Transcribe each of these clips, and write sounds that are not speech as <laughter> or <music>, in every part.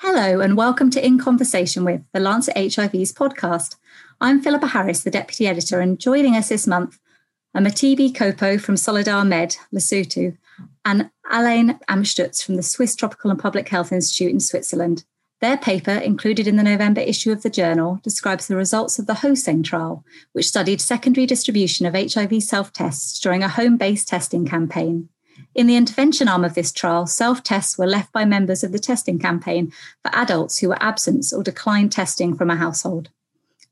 Hello, and welcome to In Conversation with the Lancet HIV's podcast. I'm Philippa Harris, the Deputy Editor, and joining us this month are Mathebe Kopo from SolidarMed, Lesotho, and Alain Amstutz from the Swiss Tropical and Public Health Institute in Switzerland. Their paper, included in the November issue of the journal, describes the results of the HOSENG trial, which studied secondary distribution of HIV self tests during a home based testing campaign. In the intervention arm of this trial, self tests were left by members of the testing campaign for adults who were absent or declined testing from a household.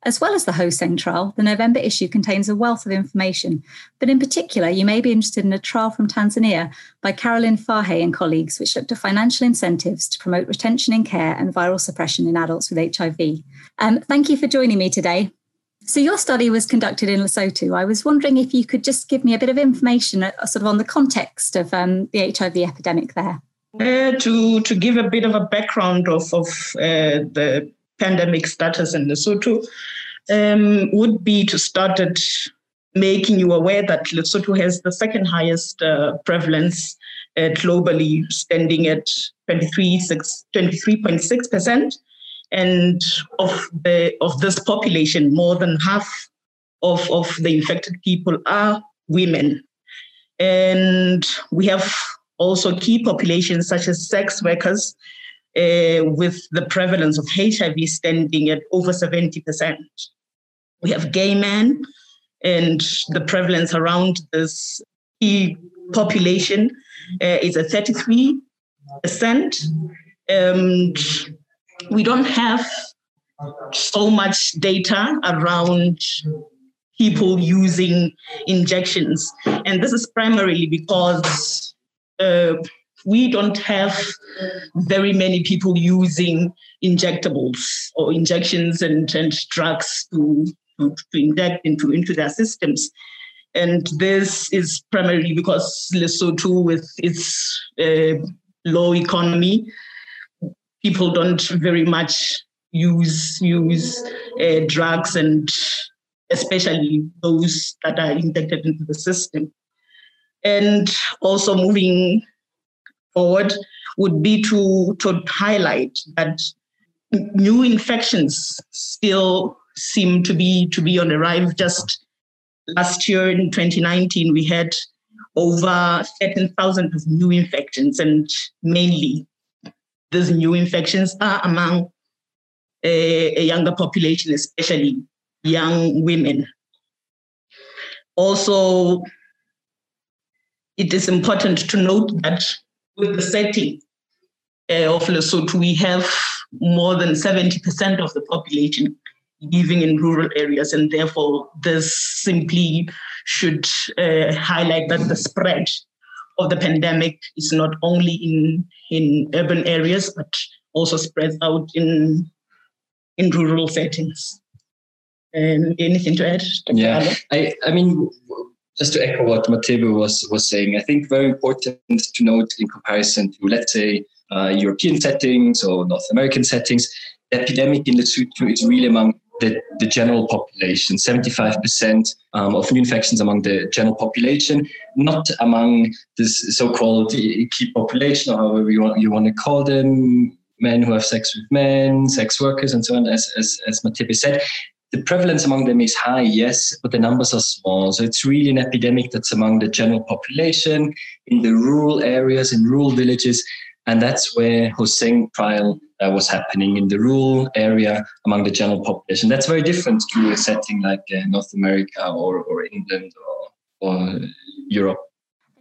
As well as the HOSENG trial, the November issue contains a wealth of information, but in particular, you may be interested in a trial from Tanzania by Caroline Fahey and colleagues, which looked at financial incentives to promote retention in care and viral suppression in adults with HIV. Um, thank you for joining me today. So your study was conducted in Lesotho. I was wondering if you could just give me a bit of information, uh, sort of on the context of um, the HIV epidemic there. Uh, to to give a bit of a background of of uh, the pandemic status in Lesotho, um, would be to start at making you aware that Lesotho has the second highest uh, prevalence uh, globally, standing at 23.6 percent and of the of this population, more than half of, of the infected people are women. And we have also key populations such as sex workers, uh, with the prevalence of HIV standing at over 70%. We have gay men, and the prevalence around this key population uh, is at 33%. And we don't have so much data around people using injections. And this is primarily because uh, we don't have very many people using injectables or injections and, and drugs to, to, to inject into, into their systems. And this is primarily because Lesotho, with its uh, low economy, people don't very much use use uh, drugs and especially those that are injected into the system. And also moving forward would be to, to highlight that new infections still seem to be to be on the rise. Just last year in 2019, we had over 13,000 of new infections, and mainly these new infections are among a, a younger population, especially young women. Also, it is important to note that with the setting uh, of Lesotho, we have more than 70% of the population living in rural areas, and therefore, this simply should uh, highlight that the spread of the pandemic is not only in, in urban areas, but also spreads out in, in rural settings. Um, anything to add? Dr. Yeah, I, I mean, just to echo what Mathebe was was saying, I think very important to note in comparison to let's say uh, European settings or North American settings, the epidemic in Lesotho is really among the, the general population, 75% um, of new infections among the general population, not among this so-called key population or however you want, you want to call them, men who have sex with men, sex workers, and so on, as, as, as said. The prevalence among them is high, yes, but the numbers are small. So it's really an epidemic that's among the general population in the rural areas, in rural villages. And that's where HOSENG trial uh, was happening in the rural area among the general population. That's very different to a setting like uh, North America or, or England or, or Europe.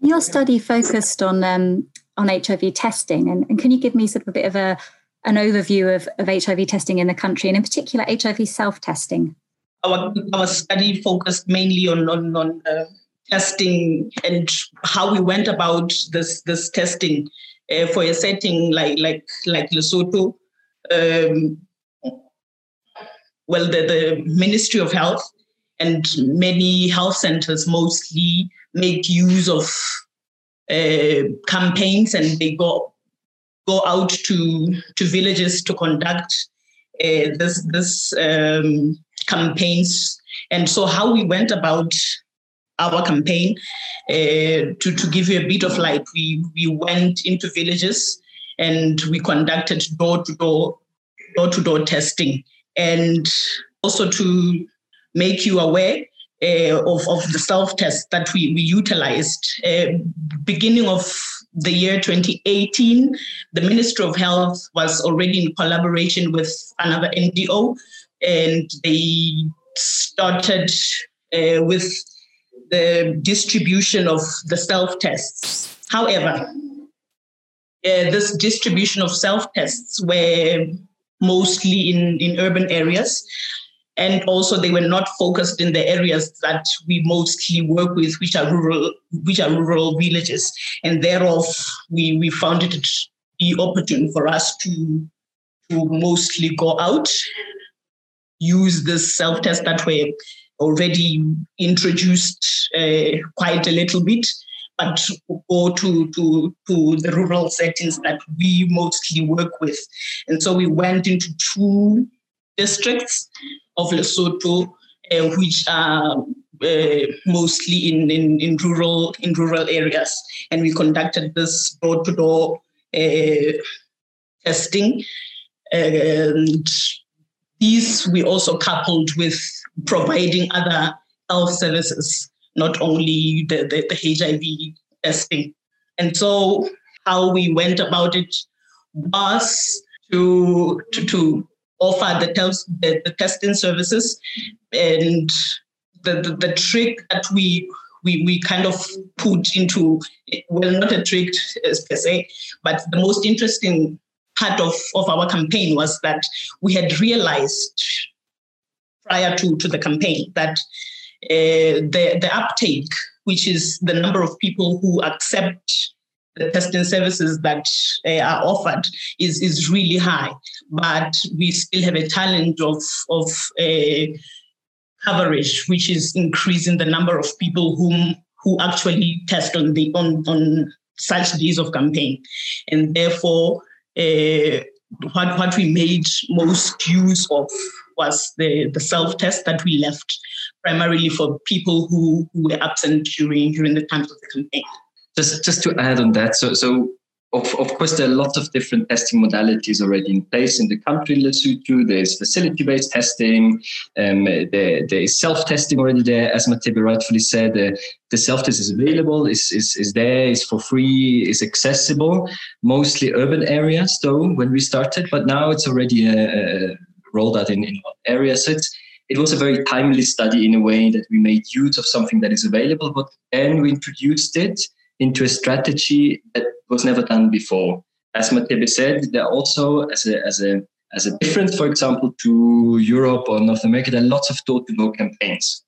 Your study focused on um, on HIV testing, and, and, can you give me sort of a bit of a an overview of, of HIV testing in the country, and in particular HIV self testing? Our, our study focused mainly on on, on uh, testing and how we went about this this testing uh, for a setting like like like Lesotho. Um, well, the, the Ministry of Health and many health centers mostly make use of uh, campaigns and they go go out to to villages to conduct uh, this this um, campaigns. And so, how we went about our campaign. Uh, to, to give you a bit of light, we, we went into villages and we conducted door to door, door to door testing, and also to make you aware uh, of, of the self test that we, we utilized. Uh, beginning of the year 2018, the Ministry of Health was already in collaboration with another NGO, and they started uh, with the distribution of the self tests. However, uh, this distribution of self tests were mostly in, in urban areas and also they were not focused in the areas that we mostly work with which are rural which are rural villages and thereof we we found it be opportune for us to to mostly go out use this self test that were already introduced uh, quite a little bit but go to, to, to the rural settings that we mostly work with. And so we went into two districts of Lesotho, uh, which are uh, mostly in, in, in, rural in rural areas, and we conducted this door to door testing, and these we also coupled with providing other health services, not only the, the, the HIV testing. And so, how we went about it was to, to, to offer the, tel- the, the testing services. And the, the, the trick that we we, we kind of put into, well, not a trick per se, but the most interesting part of, of our campaign was that we had realized prior to, to the campaign that uh, the, the uptake, which is the number of people who accept the testing services that uh, are offered is, is really high. But we still have a challenge of, of uh, coverage, which is increasing the number of people whom who actually test on the on, on such days of campaign. And therefore uh, what, what we made most use of was the, the self-test that we left primarily for people who, who were absent during during the times of the campaign. Just just to add on that, so so of, of course there are lots of different testing modalities already in place in the country Lesotho. There's facility-based testing, um, there, there is self-testing already there, as Mathebe rightfully said. Uh, the self-test is available, is, is, is there, is for free, is accessible. Mostly urban areas though when we started, but now it's already uh rolled out in, in areas. So it's, it was a very timely study in a way that we made use of something that is available, but then we introduced it into a strategy that was never done before. As Mathebe said, there also, as a, as a as a difference, for example, to Europe or North America, there are lots of door-to-door campaigns.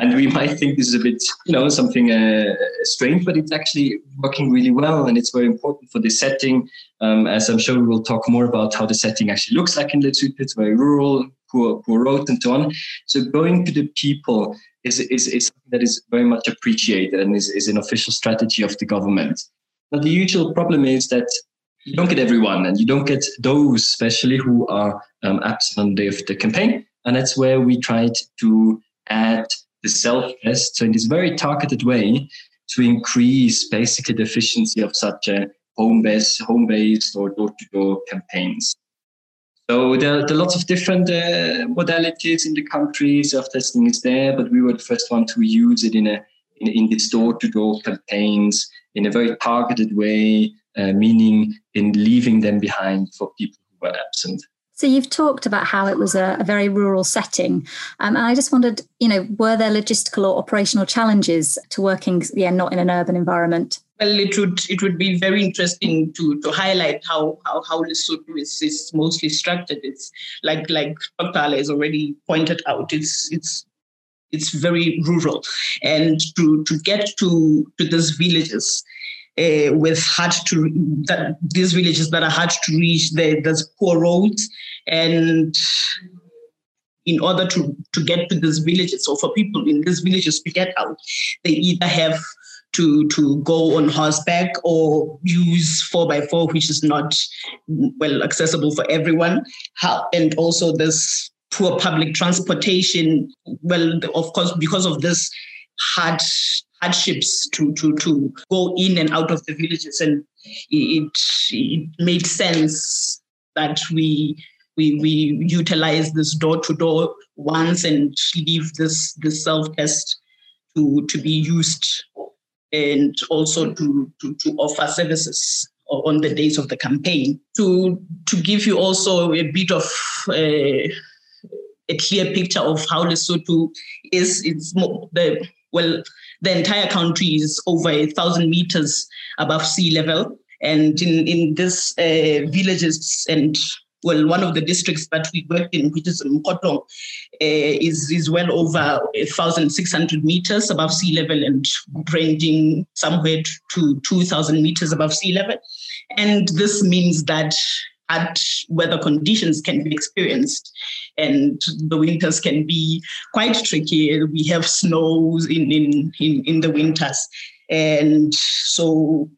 And we <laughs> might think this is a bit, you know, something uh, strange, but it's actually working really well, and it's very important for the setting. Um, as I'm sure we will talk more about how the setting actually looks like in Lesotho. It's very rural, poor, poor roads, and so on. So going to the people is, is, is something that is very much appreciated and is, is an official strategy of the government. Now, the usual problem is that you don't get everyone and you don't get those, especially who are um, absent on the day of the campaign. And that's where we tried to add the self test. So, in this very targeted way, to increase basically the efficiency of such a home based, home based or door to door campaigns. So there, there, are lots of different uh, modalities in the country. Self-testing is there, but we were the first one to use it in a in, in these door-to-door campaigns in a very targeted way, uh, meaning in leaving them behind for people who were absent. So you've talked about how it was a, a very rural setting, um, and I just wondered, you know, were there logistical or operational challenges to working, yeah, not in an urban environment? Well, it would it would be very interesting to to highlight how how, how Lesotho is, is mostly structured. It's like like Dr. Has already pointed out. It's it's it's very rural, and to to get to to these villages, uh, with hard to that these villages that are hard to reach. There, there's poor roads, and in order to to get to these villages, or for people in these villages to get out, they either have to to go on horseback or use four by four, which is not well accessible for everyone. How, and also this poor public transportation. Well, of course, because of this hard hardships to to to go in and out of the villages, and it it made sense that we we we utilize this door to door once and leave this this self test to to be used and also to, to, to offer services on the days of the campaign to to give you also a bit of uh, a clear picture of how Lesotho is. It's more, the well, the entire country is over a thousand meters above sea level, and in in this uh, villages and well, one of the districts that we work in, which is Mokhotlong, uh, is, is well over 1,600 meters above sea level and ranging somewhere to 2,000 meters above sea level. And this means that hard weather conditions can be experienced and the winters can be quite tricky. We have snows in, in, in, in the winters. And so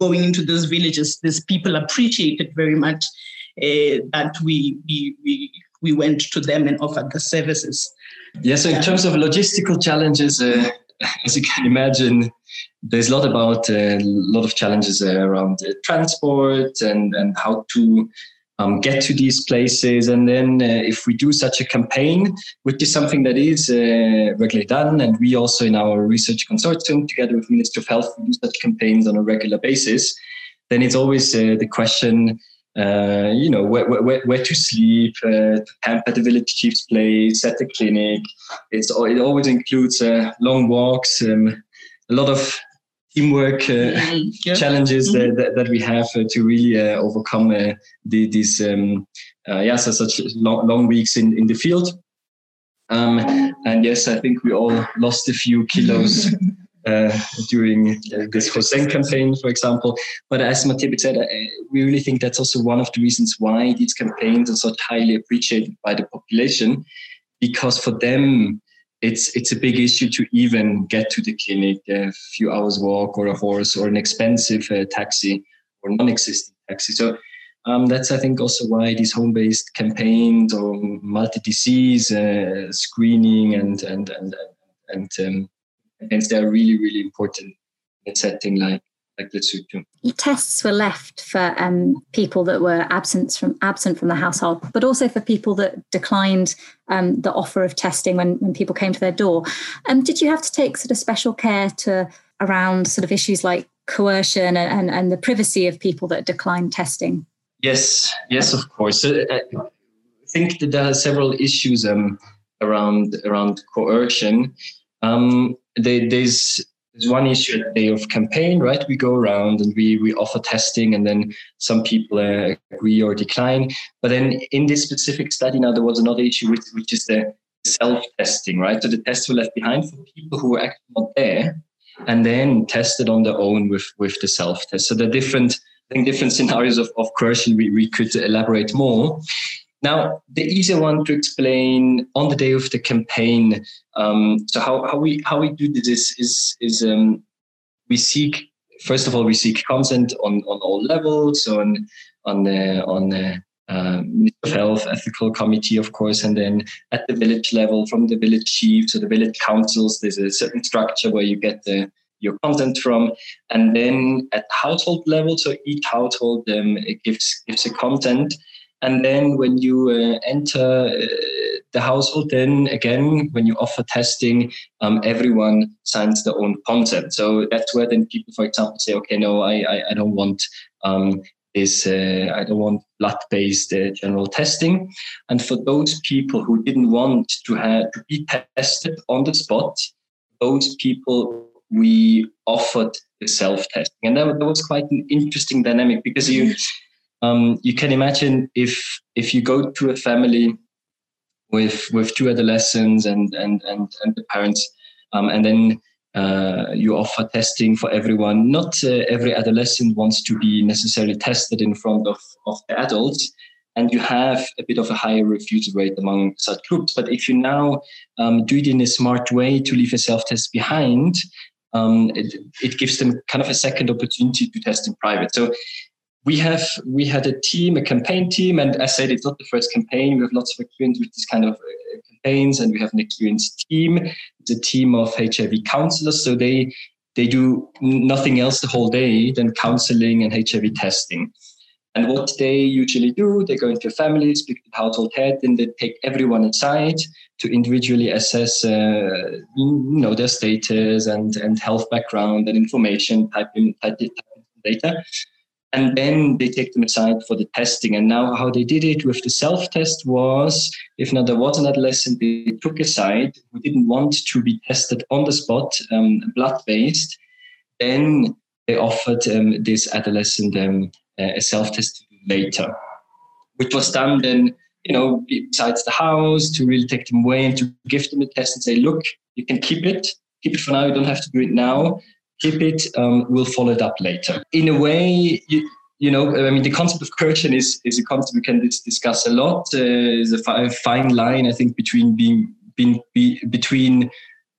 going into those villages, these people appreciated very much uh, that we, we, we, we went to them and offered the services. Yeah, so in terms of logistical challenges, uh, <laughs> as you can imagine, there's a lot about a uh, lot of challenges uh, around uh, transport and, and how to um, get to these places. And then uh, if we do such a campaign, which is something that is uh, regularly done, and we also in our research consortium, together with Ministry of Health, we do such campaigns on a regular basis, then it's always uh, the question, you know, where, where, where to sleep, uh, camp at the village chief's place, at the clinic. It's, it always includes long walks, um, a lot of teamwork uh, mm-hmm. <laughs> yeah. challenges mm-hmm. that, that, we have uh, to really uh, overcome the, these um, yeah, so such long, long weeks in, in the field. Um, and yes, I think we all lost a few kilos <laughs> uh, during uh, this Hoseng campaign, for example. But as Mathebe said, uh, we really think that's also one of the reasons why these campaigns are so highly appreciated by the population, because for them, it's it's a big issue to even get to the clinic, a few hours walk or a horse or an expensive uh, taxi or non-existing taxi. So um, that's I think also why these home-based campaigns or multi-disease uh, screening and and and and um, Hence, they're really, really important in a setting like like. Tests were left for um, people that were absent from absent from the household, but also for people that declined um, the offer of testing when when people came to their door. Um, did you have to take sort of special care to around sort of issues like coercion and, and, and the privacy of people that declined testing? Yes, yes, of course. Uh, I think that there are several issues um, around around coercion. Um, they, there's there's one issue at the day of campaign, right? We go around and we we offer testing, and then some people uh, agree or decline. But then in this specific study, now there was another issue, which which is the self-testing, right? So the tests were left behind for people who were actually not there, and then tested on their own with with the self-test. So the different I think different scenarios of, of coercion we, we could elaborate more. Now, the easier one to explain on the day of the campaign. Um, so how, how we how we do this is is, um, we seek first of all we seek consent on, on all levels on on the on the uh, of Health ethical committee, of course, and then at the village level from the village chief to the village councils. There's a certain structure where you get the your content from, and then at household level, so each household um, gives gives a content and then when you uh, enter uh, the household, then again, when you offer testing, um, everyone signs their own consent. So that's where then people, for example, say, okay, no, I, I, I don't want um, this, uh, I don't want blood-based uh, general testing. And for those people who didn't want to have to be tested on the spot, those people we offered the self-testing, and that, that was quite an interesting dynamic because you um, you can imagine if if you go to a family with with two adolescents and and and, and the parents, um, and then uh, you offer testing for everyone. Not uh, every adolescent wants to be necessarily tested in front of of the adults, and you have a bit of a higher refusal rate among such groups. But if you now um, do it in a smart way to leave a self test behind, um, it, it, gives them kind of a second opportunity to test in private. So we have we had a team, a campaign team, and I said it's not the first campaign. We have lots of experience with this kind of uh, campaigns, and we have an experienced team. It's a team of HIV counselors, so they they do nothing else the whole day than counseling and HIV testing. And what they usually do, they go into families, speak to the household head, and they take everyone inside to individually assess, uh, you know, their status and, and health background and information, type in, type in data. And then they take them aside for the testing. And now how they did it with the self-test was, if now there was an adolescent they took aside who didn't want to be tested on the spot, um, blood-based, then they offered um, this adolescent um, a self-test later, which was done then, you know, besides the house to really take them away and to give them a test and say, look, you can keep it, keep it for now. You don't have to do it now. Keep it. Um, we'll follow it up later. In a way, you, you know, I mean, the concept of coercion is is a concept we can discuss a lot. Uh, is a fine line, I think, between being being be, between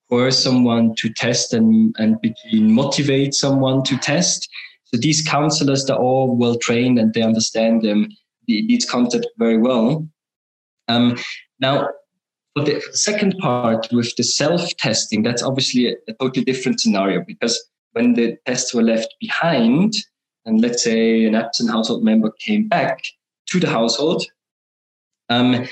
coerce someone to test and and between motivate someone to test. So these counselors, they're all well trained and they understand um, these concepts very well. Um, now, for the second part with the self-testing, that's obviously a, a totally different scenario because when the tests were left behind, and let's say an absent household member came back to the household, um,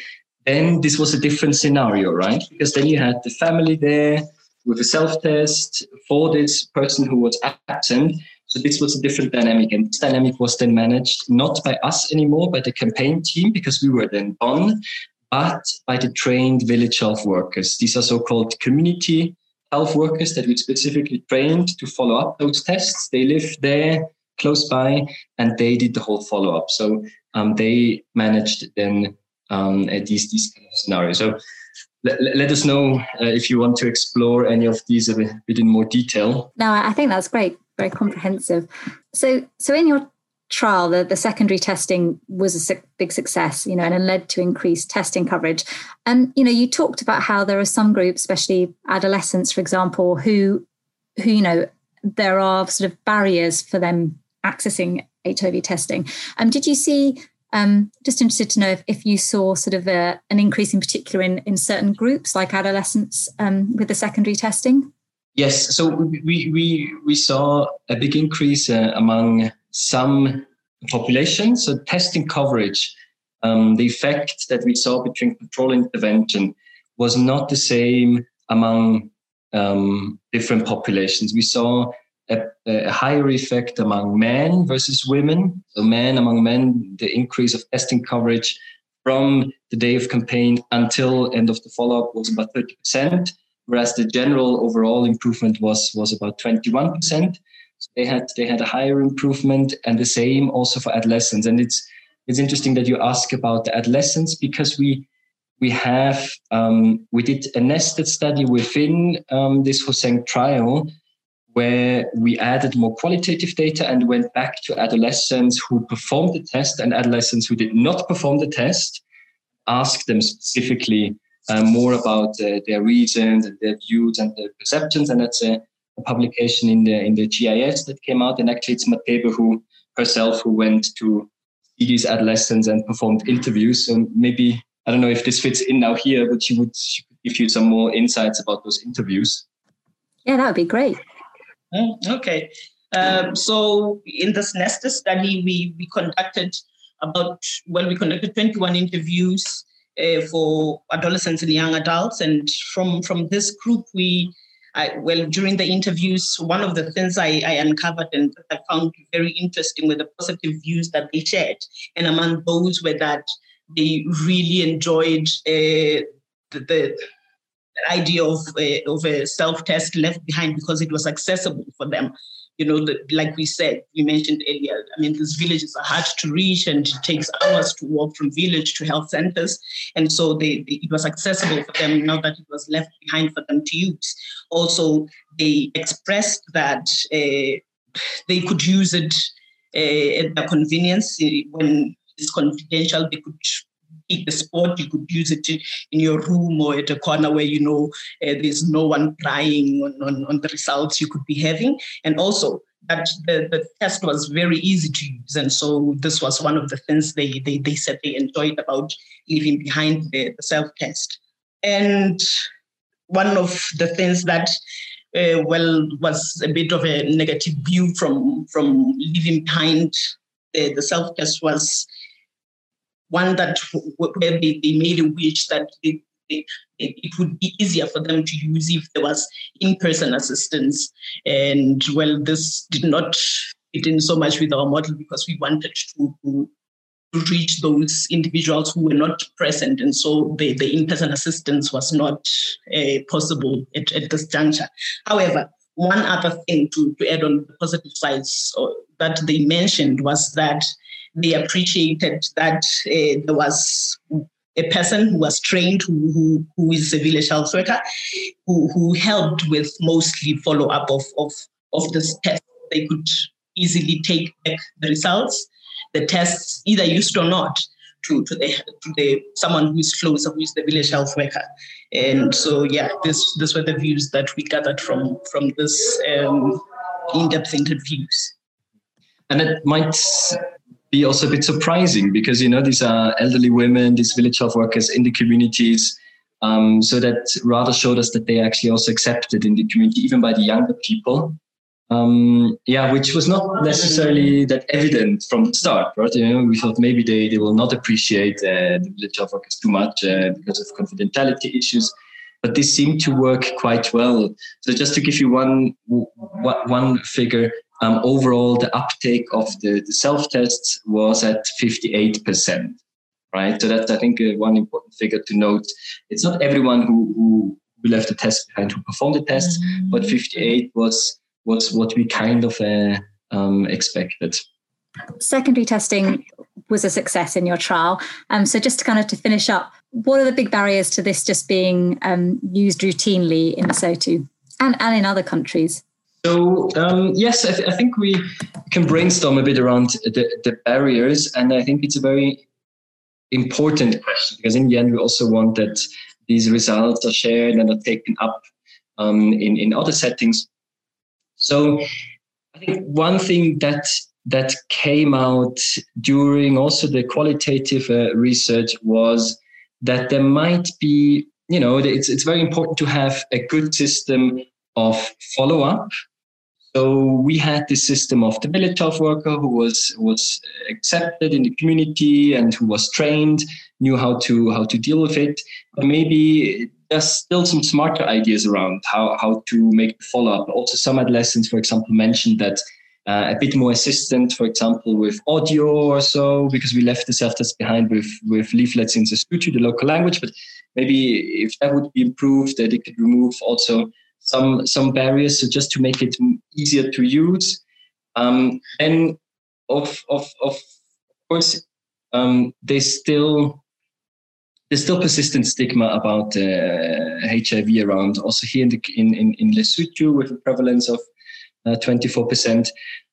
then this was a different scenario, right? Because then you had the family there with a self-test for this person who was absent, so this was a different dynamic, and this dynamic was then managed not by us anymore, by the campaign team, because we were then done, but by the trained village health workers. These are so-called community health workers that we specifically trained to follow up those tests. They live there close by, and they did the whole follow-up. So um, they managed then um, these these kind of scenarios. So let, let us know uh, if you want to explore any of these a bit in more detail. No, I think that's great very comprehensive. So, so in your trial, the, the secondary testing was a big success, you know, and it led to increased testing coverage. And you know, you talked about how there are some groups, especially adolescents, for example, who, who you know, there are sort of barriers for them accessing HIV testing. Um, did you see? Um, just interested to know if, if you saw sort of a, an increase in particular in, in certain groups like adolescents um, with the secondary testing. Yes, so we we we saw a big increase uh, among some populations. So testing coverage, um, the effect that we saw between control intervention was not the same among um, different populations. We saw a, a, higher effect among men versus women. So men among men, the increase of testing coverage from the day of campaign until end of the follow-up was about 30 percent whereas the general overall improvement was was about 21%. They had they had a higher improvement, and the same also for adolescents. And it's it's interesting that you ask about the adolescents because we we have um, we did a nested study within um, this HOSENG trial where we added more qualitative data and went back to adolescents who performed the test and adolescents who did not perform the test, asked them specifically uh, more about uh, their reasons and their views and their perceptions. And that's a, a, publication in the in the GIS that came out. And actually, it's Mathebe who herself who went to see these adolescents and performed interviews. So maybe I don't know if this fits in now here, but she would, she would give you some more insights about those interviews. Yeah, that would be great. Mm, okay. Um, so in this nested study, we, we conducted about, well, we conducted 21 interviews uh, for adolescents and young adults. And from, from this group, we, I, well, during the interviews, one of the things I, I uncovered and I found very interesting were the positive views that they shared. And among those were that they really enjoyed uh, the, the idea of, uh, of a self-test left behind because it was accessible for them you know, the, like we said, you mentioned earlier, I mean, these villages are hard to reach and it takes hours to walk from village to health centers. And so they, they, it was accessible for them now that it was left behind for them to use. Also, they expressed that uh, they could use it uh, at their convenience uh, when it's confidential. They could the sport. You could use it in your room or at a corner where you know uh, there's no one prying on, on, on, the results you could be having. And also, that the, the test was very easy to use. And so this was one of the things they, they, they said they enjoyed about leaving behind the, the self test. And one of the things that uh, well was a bit of a negative view from from leaving behind the, the self test was one that where they, they made a wish that it would be easier for them to use if there was in-person assistance and well this did not fit in so much with our model because we wanted to, to reach those individuals who were not present. And so the, the in-person assistance was not uh, possible at, at this juncture. However, one other thing to, to add on the positive sides uh, that they mentioned was that they appreciated that uh, there was a person who was trained, who, who, who is a village health worker, who, who helped with mostly follow-up of, of, of this test. They could easily take back the results the tests, either used or not, to, to the to the someone who is closer, who is the village health worker. And so yeah, this this were the views that we gathered from from this um, in-depth interviews. And it might be also a bit surprising because you know these are elderly women, these village health workers in the communities. Um, so that rather showed us that they actually also accepted in the community, even by the younger people um, yeah, which was not necessarily that evident from the start, right? You know, we thought maybe they, they will not appreciate uh, the village health workers too much uh, because of confidentiality issues, but this seemed to work quite well. So just to give you one one figure, um, overall the uptake of the, the self tests was at 58%, right? So that's I think uh, one important figure to note. It's not everyone who who, who left the test behind who performed the test, mm-hmm. but 58 was was what we kind of uh, um, expected. Secondary testing was a success in your trial. Um, so just to kind of to finish up, what are the big barriers to this just being um, used routinely in Lesotho and, and in other countries? So um, yes, I, th- I, think we can brainstorm a bit around the, the barriers, and I think it's a very important question because in the end we also want that these results are shared and are taken up um, in in other settings so I think one thing that that came out during also the qualitative uh, research was that there might be, you know, it's it's very important to have a good system of follow up. So we had this system of the village health worker who was was accepted in the community and who was trained, knew how to how to deal with it. But maybe there's still some smarter ideas around how, how to make the follow up. Also, some adolescents, for example, mentioned that uh, a bit more assistant, for example, with audio or so, because we left the self test behind with, with leaflets in Sesotho, the local language. But maybe if that would be improved, that it could remove also some some barriers, so just to make it easier to use. Um, and of of of course, um, they still there's still persistent stigma about uh, HIV around. Also here in, the, in, in, in Lesotho with a prevalence of uh, 24%.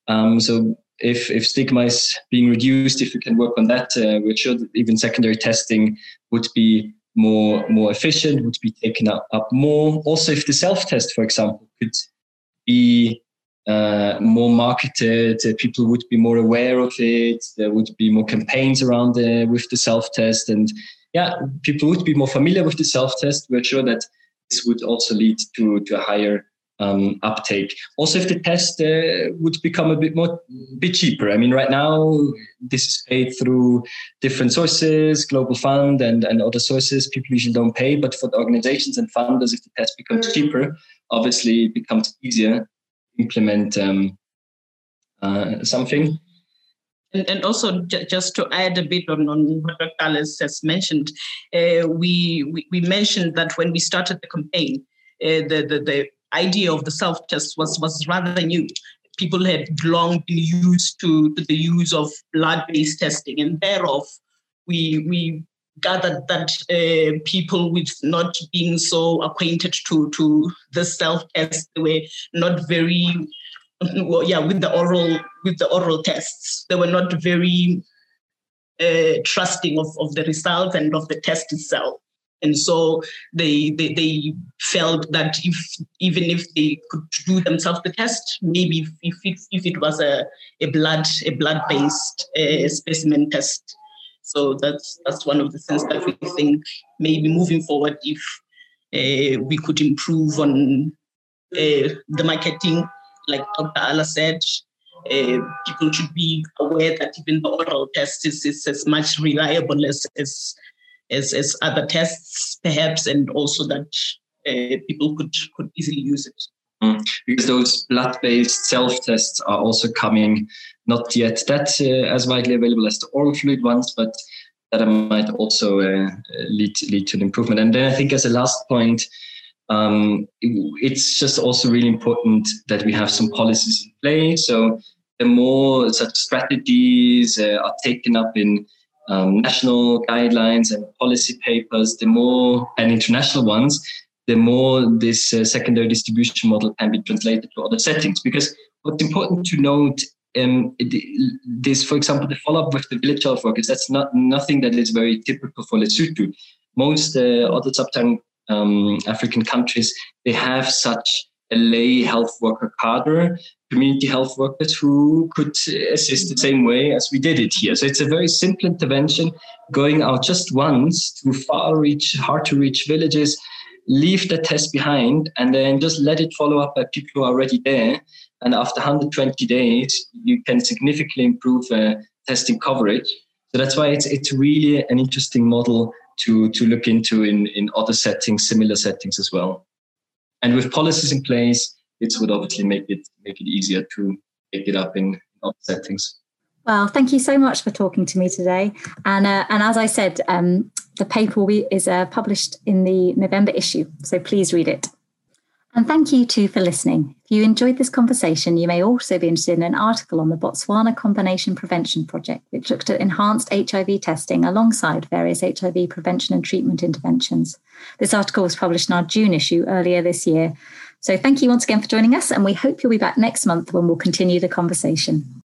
Um, so if, if stigma is being reduced, if we can work on that, uh, we're sure that even secondary testing would be more more efficient, would be taken up, up more. Also, if the self-test, for example, could be uh, more marketed, uh, people would be more aware of it. There would be more campaigns around uh, with the self-test, and yeah, people would be more familiar with the self-test. We're sure that this would also lead to, to a higher um, uptake. Also, if the test uh, would become a bit more, bit cheaper. I mean, right now this is paid through different sources, Global Fund and, and other sources. People usually don't pay, but for the organizations and funders, if the test becomes mm. cheaper, obviously it becomes easier to implement um, uh, something. And, and also, j- just to add a bit on, on what Dr. Alice has mentioned, uh, we, we, we mentioned that when we started the campaign, uh, the, the, the idea of the self test was, was rather new. People had long been used to, to the use of blood based testing, and thereof, we, we gathered that uh, people with not being so acquainted to, to the self test, were not very <laughs> well, yeah, with the oral with the oral tests, they were not very uh, trusting of, of the results and of the test itself. And so they, they, they felt that if even if they could do themselves the test, maybe if, if, it, if it was a, a blood a blood based uh, specimen test. So that's that's one of the things that we think maybe moving forward, if uh, we could improve on uh, the marketing, like Dr. Alain said. Uh, people should be aware that even the oral test is, is as much reliable as, as as as other tests, perhaps, and also that uh, people could could easily use it. Mm. Because those blood-based self-tests are also coming, not yet that uh, as widely available as the oral fluid ones, but that might also uh, lead lead to an improvement. And then I think as a last point, um, it's just also really important that we have some policies in place. So the more such strategies uh, are taken up in um, national guidelines and policy papers, the more and international ones, the more this uh, secondary distribution model can be translated to other settings. Because what's important to note um, this, for example, the follow-up with the village health workers, that's not nothing that is very typical for Lesotho. Most uh, other sub-Saharan um, African countries, they have such lay health worker cadre, community health workers who could assist the same way as we did it here. So it's a very simple intervention, going out just once to far reach, hard to reach villages, leave the test behind, and then just let it follow up by people who are already there. And after 120 days, you can significantly improve uh, testing coverage. So that's why it's it's really an interesting model to to look into in in other settings, similar settings as well. And with policies in place, it would obviously make it make it easier to pick it up in other settings. Well, thank you so much for talking to me today. And uh, and as I said, um, the paper is uh, published in the November issue, so please read it. And thank you too for listening. If you enjoyed this conversation, you may also be interested in an article on the Botswana Combination Prevention Project, which looked at enhanced HIV testing alongside various HIV prevention and treatment interventions. This article was published in our June issue earlier this year. So thank you once again for joining us, and we hope you'll be back next month when we'll continue the conversation.